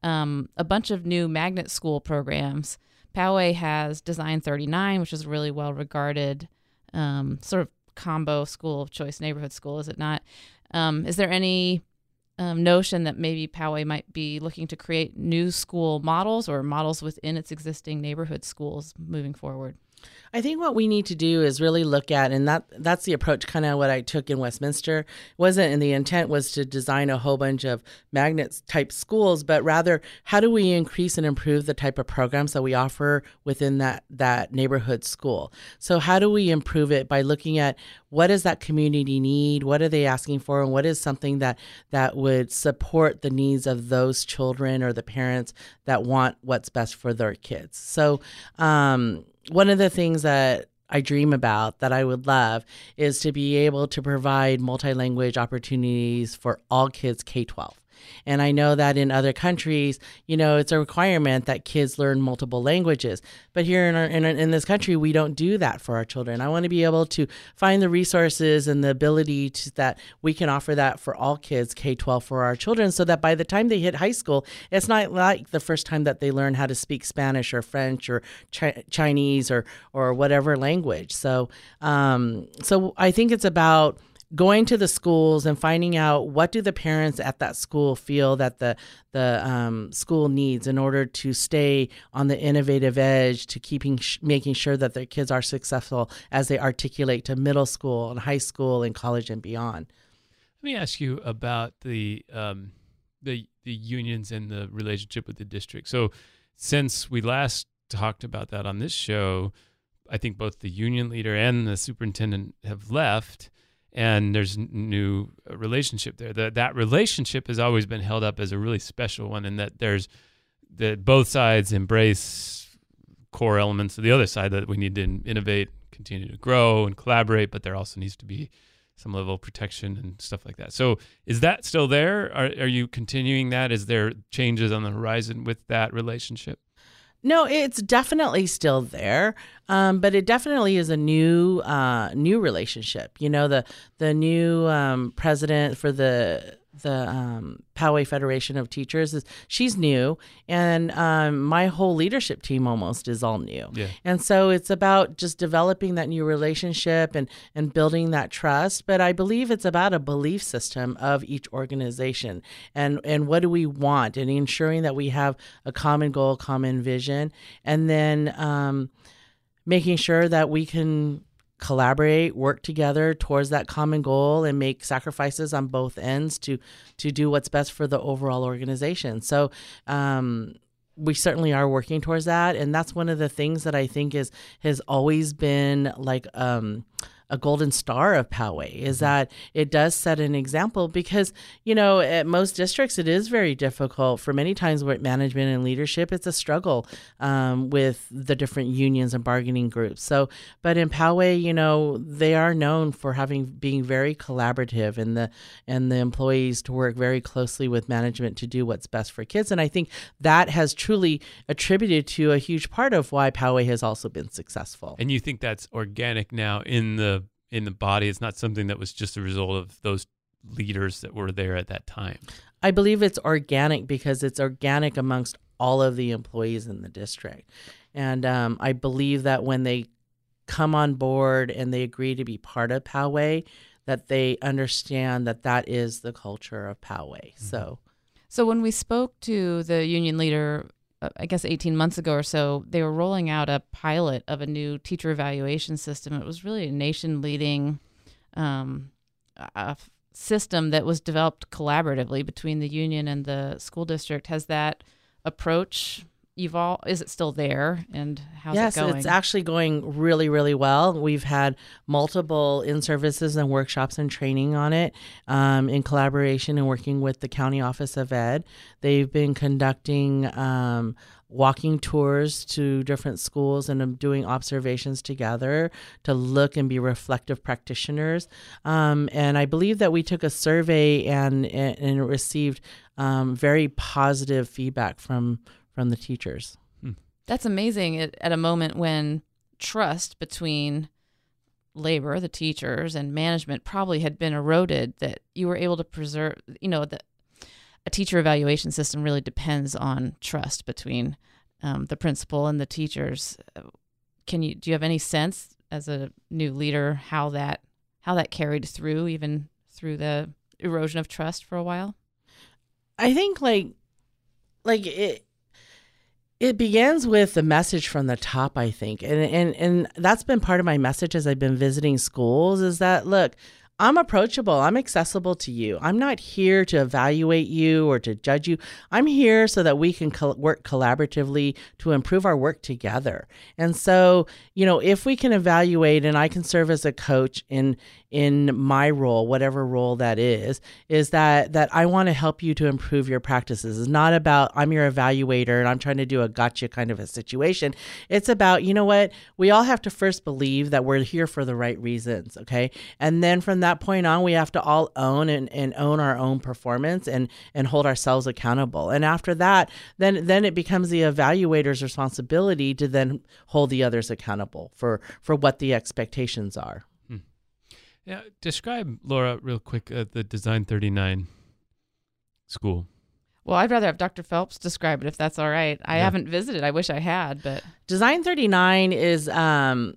um, a bunch of new magnet school programs Poway has Design 39, which is a really well regarded um, sort of combo school of choice neighborhood school, is it not? Um, is there any um, notion that maybe Poway might be looking to create new school models or models within its existing neighborhood schools moving forward? I think what we need to do is really look at, and that that's the approach kind of what I took in Westminster. wasn't and the intent was to design a whole bunch of magnet type schools, but rather how do we increase and improve the type of programs that we offer within that that neighborhood school? So how do we improve it by looking at what does that community need, what are they asking for, and what is something that that would support the needs of those children or the parents that want what's best for their kids. So um, one of the things that I dream about that I would love is to be able to provide multi language opportunities for all kids K 12. And I know that in other countries, you know, it's a requirement that kids learn multiple languages. But here in, our, in, in this country, we don't do that for our children. I want to be able to find the resources and the ability to, that we can offer that for all kids K 12 for our children so that by the time they hit high school, it's not like the first time that they learn how to speak Spanish or French or Ch- Chinese or, or whatever language. So, um, so I think it's about going to the schools and finding out what do the parents at that school feel that the the um, school needs in order to stay on the innovative edge to keeping sh- making sure that their kids are successful as they articulate to middle school and high school and college and beyond. Let me ask you about the um, the the unions and the relationship with the district. So since we last talked about that on this show, I think both the union leader and the superintendent have left and there's new uh, relationship there. That that relationship has always been held up as a really special one, and that there's that both sides embrace core elements of the other side that we need to innovate, continue to grow, and collaborate. But there also needs to be some level of protection and stuff like that. So, is that still there? Are are you continuing that? Is there changes on the horizon with that relationship? No, it's definitely still there, um, but it definitely is a new uh, new relationship. You know, the the new um, president for the the um, Poway Federation of Teachers is she's new, and um, my whole leadership team almost is all new. Yeah. And so it's about just developing that new relationship and and building that trust. But I believe it's about a belief system of each organization and and what do we want and ensuring that we have a common goal, common vision, and then um, making sure that we can collaborate, work together towards that common goal, and make sacrifices on both ends to to do what's best for the overall organization. So. Um, we certainly are working towards that, and that's one of the things that I think is has always been like um, a golden star of Poway. Is that it does set an example because you know at most districts it is very difficult. For many times with management and leadership it's a struggle um, with the different unions and bargaining groups. So but in Poway you know they are known for having being very collaborative and the and the employees to work very closely with management to do what's best for kids. And I think that has truly attributed to a huge part of why Poway has also been successful. And you think that's organic now in the in the body? It's not something that was just a result of those leaders that were there at that time. I believe it's organic because it's organic amongst all of the employees in the district. And um, I believe that when they come on board and they agree to be part of Poway, that they understand that that is the culture of Poway. So, So when we spoke to the union leader, I guess 18 months ago or so, they were rolling out a pilot of a new teacher evaluation system. It was really a nation leading um, system that was developed collaboratively between the union and the school district. Has that approach evolved? Is it still there? And how's yes, it going? Yes, it's actually going really, really well. We've had multiple in services and workshops and training on it um, in collaboration and working with the County Office of Ed. They've been conducting um, walking tours to different schools and um, doing observations together to look and be reflective practitioners. Um, and I believe that we took a survey and and, and received um, very positive feedback from from the teachers. That's amazing at, at a moment when trust between labor, the teachers, and management probably had been eroded, that you were able to preserve, you know, that a teacher evaluation system really depends on trust between um, the principal and the teachers. Can you, do you have any sense as a new leader how that, how that carried through even through the erosion of trust for a while? I think like like it it begins with the message from the top i think and and and that's been part of my message as i've been visiting schools is that look I'm approachable. I'm accessible to you. I'm not here to evaluate you or to judge you. I'm here so that we can co- work collaboratively to improve our work together. And so, you know, if we can evaluate and I can serve as a coach in in my role, whatever role that is, is that that I want to help you to improve your practices. It's not about I'm your evaluator and I'm trying to do a gotcha kind of a situation. It's about, you know what, we all have to first believe that we're here for the right reasons, okay? And then from that point on, we have to all own and, and own our own performance and and hold ourselves accountable. And after that, then then it becomes the evaluator's responsibility to then hold the others accountable for for what the expectations are. Yeah, describe Laura real quick uh, the Design 39 school. Well, I'd rather have Dr. Phelps describe it if that's all right. I Yeah. haven't visited. I wish I had, but Design 39 is um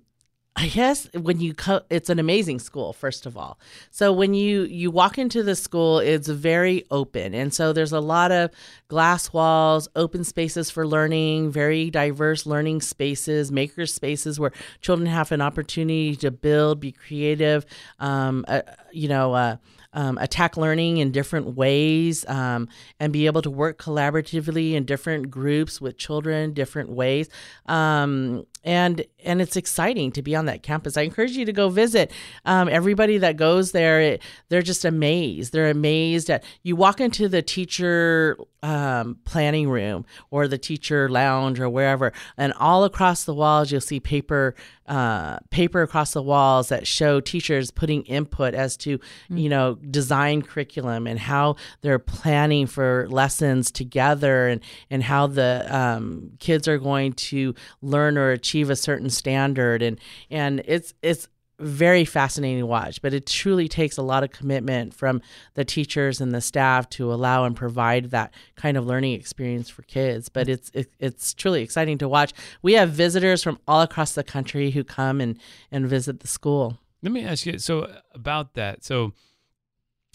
I guess when you co- it's an amazing school first of all. So when you you walk into the school it's very open and so there's a lot of glass walls, open spaces for learning, very diverse learning spaces, maker spaces where children have an opportunity to build, be creative, um uh, you know, uh um, attack learning in different ways um, and be able to work collaboratively in different groups with children different ways um, and and it's exciting to be on that campus. I encourage you to go visit um, everybody that goes there. It, they're just amazed. They're amazed at you walk into the teacher um, planning room or the teacher lounge or wherever and all across the walls you'll see paper uh, paper across the walls that show teachers putting input as to you know design curriculum and how they're planning for lessons together and and how the um, kids are going to learn or achieve a certain standard and and it's it's very fascinating to watch, but it truly takes a lot of commitment from the teachers and the staff to allow and provide that kind of learning experience for kids. But it's it, it's truly exciting to watch. We have visitors from all across the country who come and and visit the school. Let me ask you so about that. So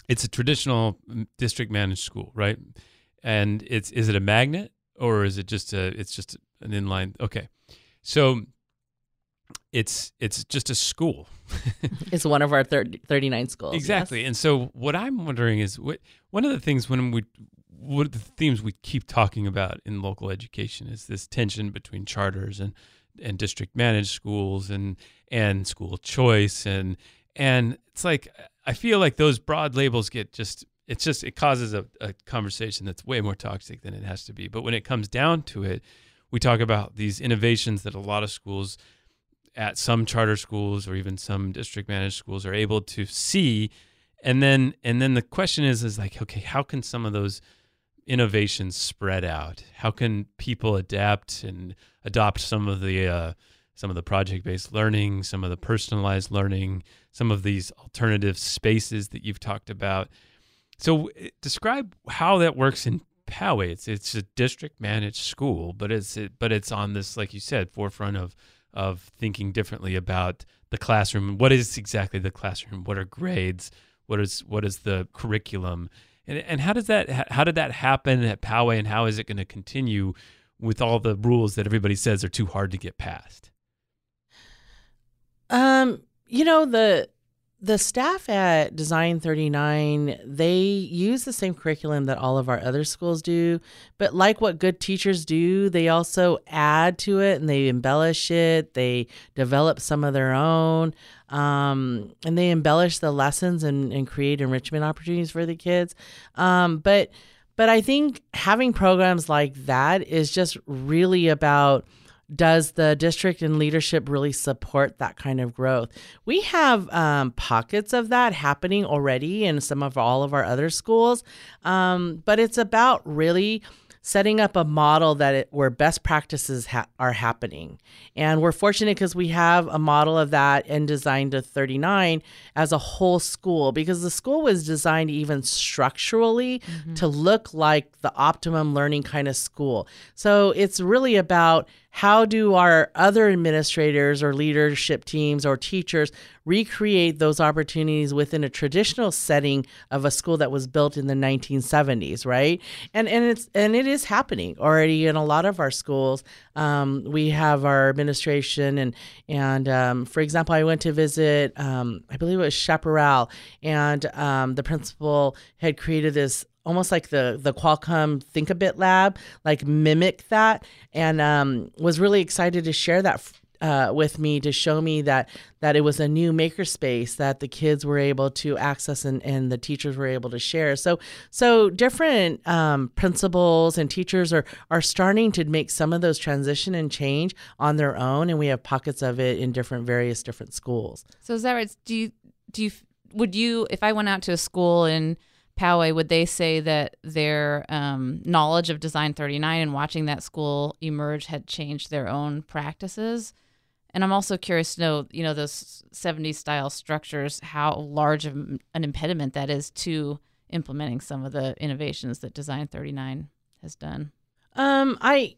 it's a traditional district managed school, right? And it's is it a magnet or is it just a it's just an inline? Okay. So it's it's just a school. it's one of our 30, 39 schools. Exactly. yes. And so what I'm wondering is what one of the things when we what are the themes we keep talking about in local education is this tension between charters and and district managed schools and and school choice and and it's like I feel like those broad labels get just it's just it causes a, a conversation that's way more toxic than it has to be. But when it comes down to it, we talk about these innovations that a lot of schools at some charter schools or even some district managed schools are able to see. And then and then the question is is like okay how can some of those innovations spread out? How can people adapt and adopt some of the uh, some of the project based learning some of the personalized learning some of these alternative spaces that you've talked about? So eh, describe how that works in Poway. It's it's a district managed school, but it's it, but it's on this like you said forefront of of thinking differently about the classroom. What is exactly the classroom? What are grades? What is what is the curriculum? And and how does that how did that happen at Poway and how is it going to continue with all the rules that everybody says are too hard to get past? Um, you know the the staff at Design 39, they use the same curriculum that all of our other schools do, but like what good teachers do, they also add to it and they embellish it. They develop some of their own, um, and they embellish the lessons and, and create enrichment opportunities for the kids. Um, but but I think having programs like that is just really about – does the district and leadership really support that kind of growth? We have um, pockets of that happening already in some of all of our other schools, um, but it's about really setting up a model that it, where best practices ha- are happening. And we're fortunate because we have a model of that in Design to 39 as a whole school because the school was designed even structurally mm-hmm. to look like the optimum learning kind of school. So it's really about how do our other administrators or leadership teams or teachers recreate those opportunities within a traditional setting of a school that was built in the 1970s right? And and it's and it is happening already in a lot of our schools. Um, we have our administration and and um, for example i went to visit um, i believe it was chaparral and um, the principal had created this almost like the the Qualcomm Thinkabit Lab, like mimic that, and um, was really excited to share that. Uh, with me to show me that that it was a new makerspace that the kids were able to access and, and the teachers were able to share. So so different um, principals and teachers are are starting to make some of those transition and change on their own, and we have pockets of it in different various different schools. So is that right? Do you do you would you if I went out to a school in Poway, would they say that their um, knowledge of Design 39 and watching that school emerge had changed their own practices? And I'm also curious to know, you know, those 70s style structures, how large of an impediment that is to implementing some of the innovations that Design 39 has done. Um, I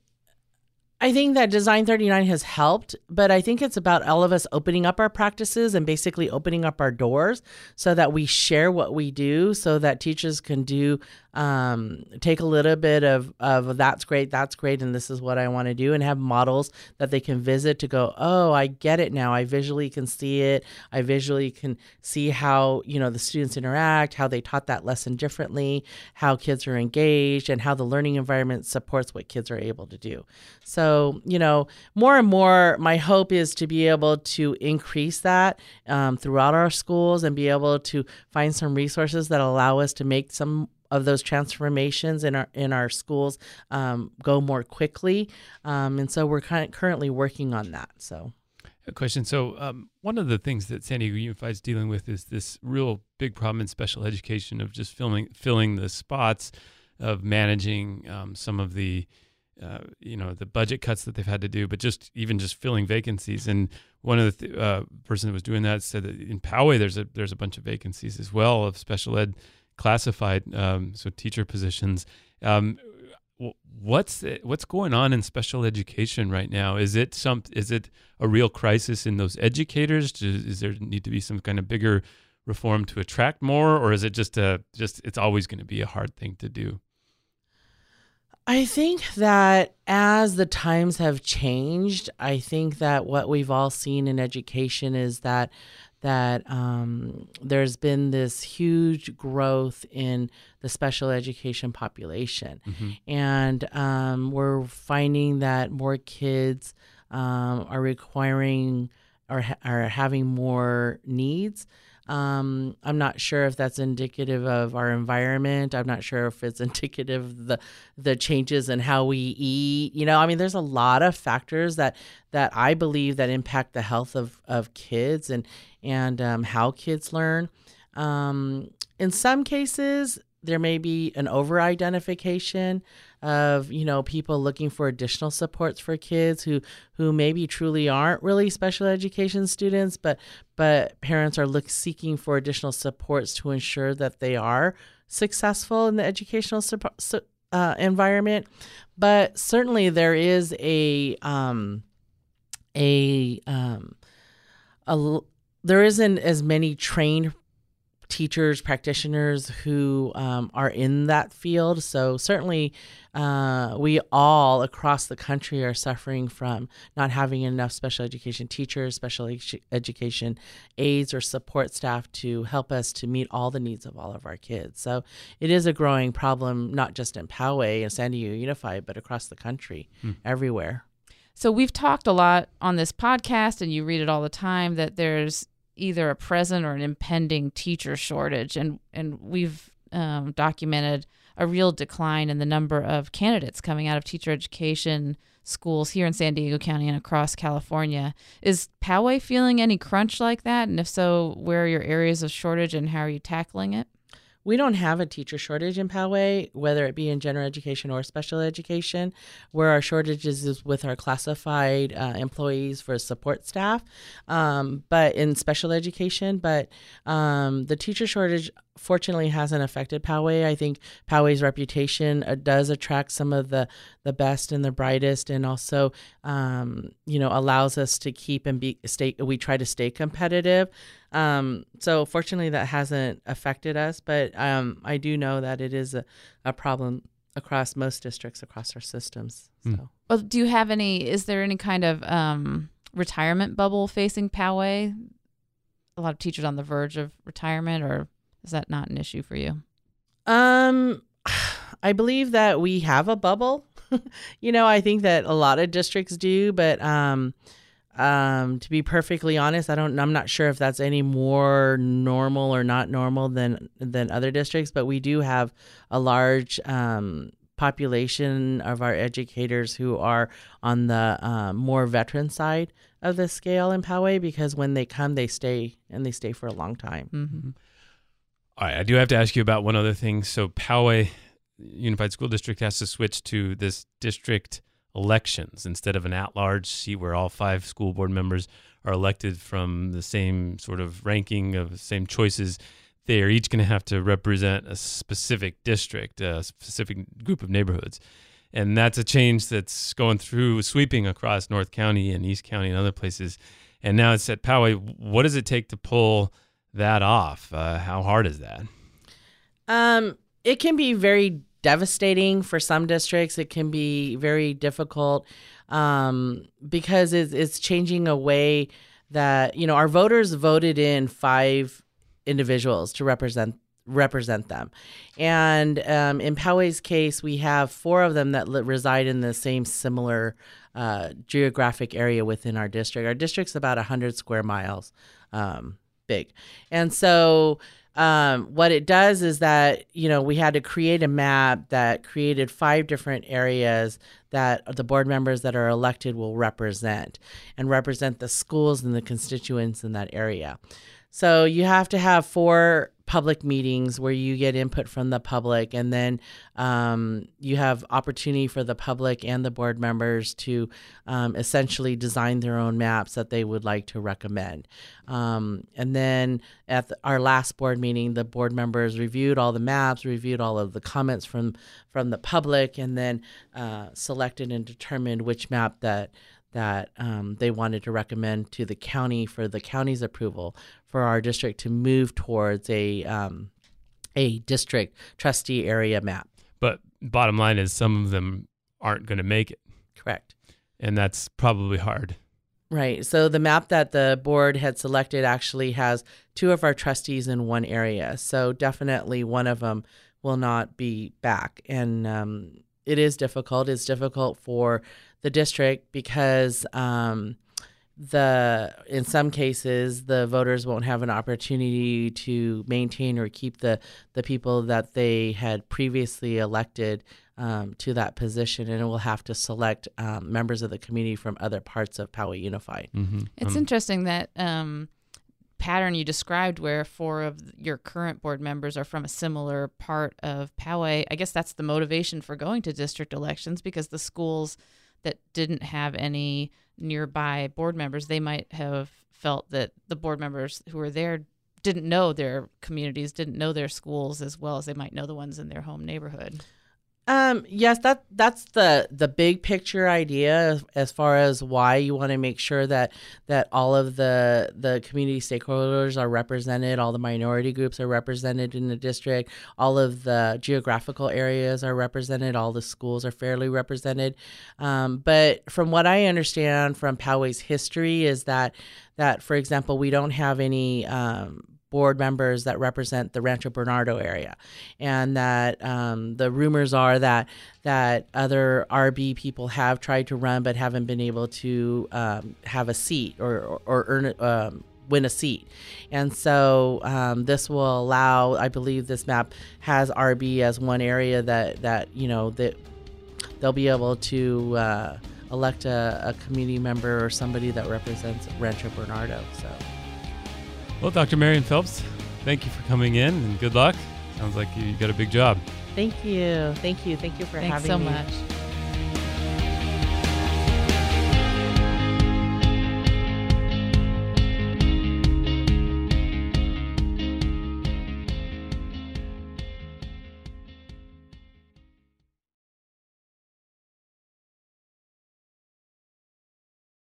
I think that Design 39 has helped, but I think it's about all of us opening up our practices and basically opening up our doors so that we share what we do so that teachers can do um, take a little bit of, of that's great, that's great, and this is what I want to do, and have models that they can visit to go, oh, I get it now. I visually can see it. I visually can see how you know the students interact, how they taught that lesson differently, how kids are engaged, and how the learning environment supports what kids are able to do. So you know, more and more, my hope is to be able to increase that um, throughout our schools and be able to find some resources that allow us to make some of those transformations in our in our schools um, go more quickly, um, and so we're kind of currently working on that. So. A question. So, um, one of the things that San Diego Unified is dealing with is this real big problem in special education of just filling filling the spots, of managing um, some of the uh, you know the budget cuts that they've had to do, but just even just filling vacancies. And one of the th- uh, person that was doing that said that in Poway there's a there's a bunch of vacancies as well of special ed classified um, so teacher positions. Um, what's what's going on in special education right now? Is it some is it a real crisis in those educators? Is there need to be some kind of bigger reform to attract more, or is it just a just it's always going to be a hard thing to do? I think that as the times have changed, I think that what we've all seen in education is that that um, there's been this huge growth in the special education population, mm-hmm. and um, we're finding that more kids um, are requiring or ha- are having more needs. Um, I'm not sure if that's indicative of our environment. I'm not sure if it's indicative of the the changes in how we eat. You know, I mean, there's a lot of factors that that I believe that impact the health of of kids and and um, how kids learn. Um, in some cases, there may be an over identification of you know people looking for additional supports for kids who who maybe truly aren't really special education students but but parents are look seeking for additional supports to ensure that they are successful in the educational uh, environment but certainly there is a um a um a there isn't as many trained teachers, practitioners who um, are in that field. So, certainly, uh, we all across the country are suffering from not having enough special education teachers, special education aides, or support staff to help us to meet all the needs of all of our kids. So, it is a growing problem, not just in Poway and San Diego Unified, but across the country, hmm. everywhere. So, we've talked a lot on this podcast, and you read it all the time, that there's either a present or an impending teacher shortage, and and we've um, documented a real decline in the number of candidates coming out of teacher education schools here in San Diego County and across California. Is Poway feeling any crunch like that? And if so, where are your areas of shortage and how are you tackling it? We don't have a teacher shortage in Poway, whether it be in general education or special education. Where our shortages is with our classified uh, employees for support staff, um, but in special education. But um, the teacher shortage fortunately hasn't affected Poway. I think Poway's reputation uh, does attract some of the the best and the brightest, and also um, you know allows us to keep and be stay. We try to stay competitive. Um, so fortunately, that hasn't affected us, but um, I do know that it is a, a problem across most districts across our systems. Hmm. So. Mm. Well, do you have any? Is there any kind of um, retirement bubble facing Poway? A lot of teachers on the verge of retirement, or is that not an issue for you? Um, I believe that we have a bubble. you know, I think that a lot of districts do, but um, um, to be perfectly honest, I don't. I'm not sure if that's any more normal or not normal than than other districts, but we do have a large um, population of our educators who are on the um, more veteran side of the scale in Poway because when they come, they stay and they stay for a long time. Mm-hmm. All right, I do have to ask you about one other thing. So Poway Unified School District has to switch to this district elections instead of an at-large seat where all five school board members are elected from the same sort of ranking of the same choices. They are each going to have to represent a specific district, a specific group of neighborhoods. And that's a change that's going through, sweeping across North County and East County and other places. And now it's at Poway. What does it take to pull that off? Uh, how hard is that? Um, it can be very devastating for some districts. It can be very difficult um, because it's, it's changing a way that you know our voters voted in five individuals to represent represent them. And um, in Poway's case, we have four of them that li- reside in the same similar uh, geographic area within our district. Our district's about 100 square miles. Um, big. And so um, what it does is that, you know, we had to create a map that created five different areas that the board members that are elected will represent and represent the schools and the constituents in that area. So you have to have four public meetings where you get input from the public, and then um, you have opportunity for the public and the board members to um, essentially design their own maps that they would like to recommend. Um, and then at the, our last board meeting, the board members reviewed all the maps, reviewed all of the comments from from the public, and then uh, selected and determined which map that that um, they wanted to recommend to the county for the county's approval for our district to move towards a um, a district trustee area map. But bottom line is, some of them aren't going to make it, Correct. and that's probably hard. Right. So the map that the board had selected actually has two of our trustees in one area. So definitely one of them will not be back. And um, it is difficult. It's difficult for the district because um, the in some cases the voters won't have an opportunity to maintain or keep the the people that they had previously elected um, to that position, and it will have to select um, members of the community from other parts of Poway Unified. Mm-hmm. It's interesting that um, pattern you described, where four of your current board members are from a similar part of Poway. I guess that's the motivation for going to district elections because the schools that didn't have any nearby board members, they might have felt that the board members who were there didn't know their communities, didn't know their schools as well as they might know the ones in their home neighborhood. Um, yes, that that's the the big picture idea as, as far as why you want to make sure that that all of the the community stakeholders are represented, all the minority groups are represented in the district, all of the geographical areas are represented, all the schools are fairly represented. Um, but from what I understand from Poway's history is that that for example we don't have any um, board members that represent the Rancho Bernardo area, and that um, the rumors are that that other RB people have tried to run but haven't been able to um, have a seat or or, or earn um, win a seat, and so um, this will allow. I believe this map has RB as one area that that you know that they'll be able to. Uh, elect a, a community member or somebody that represents Rancho Bernardo. So. Well, Dr. Marian Phelps, thank you for coming in and good luck. Sounds like you got a big job. Thank you. Thank you. Thank you for Thanks having so me. So much.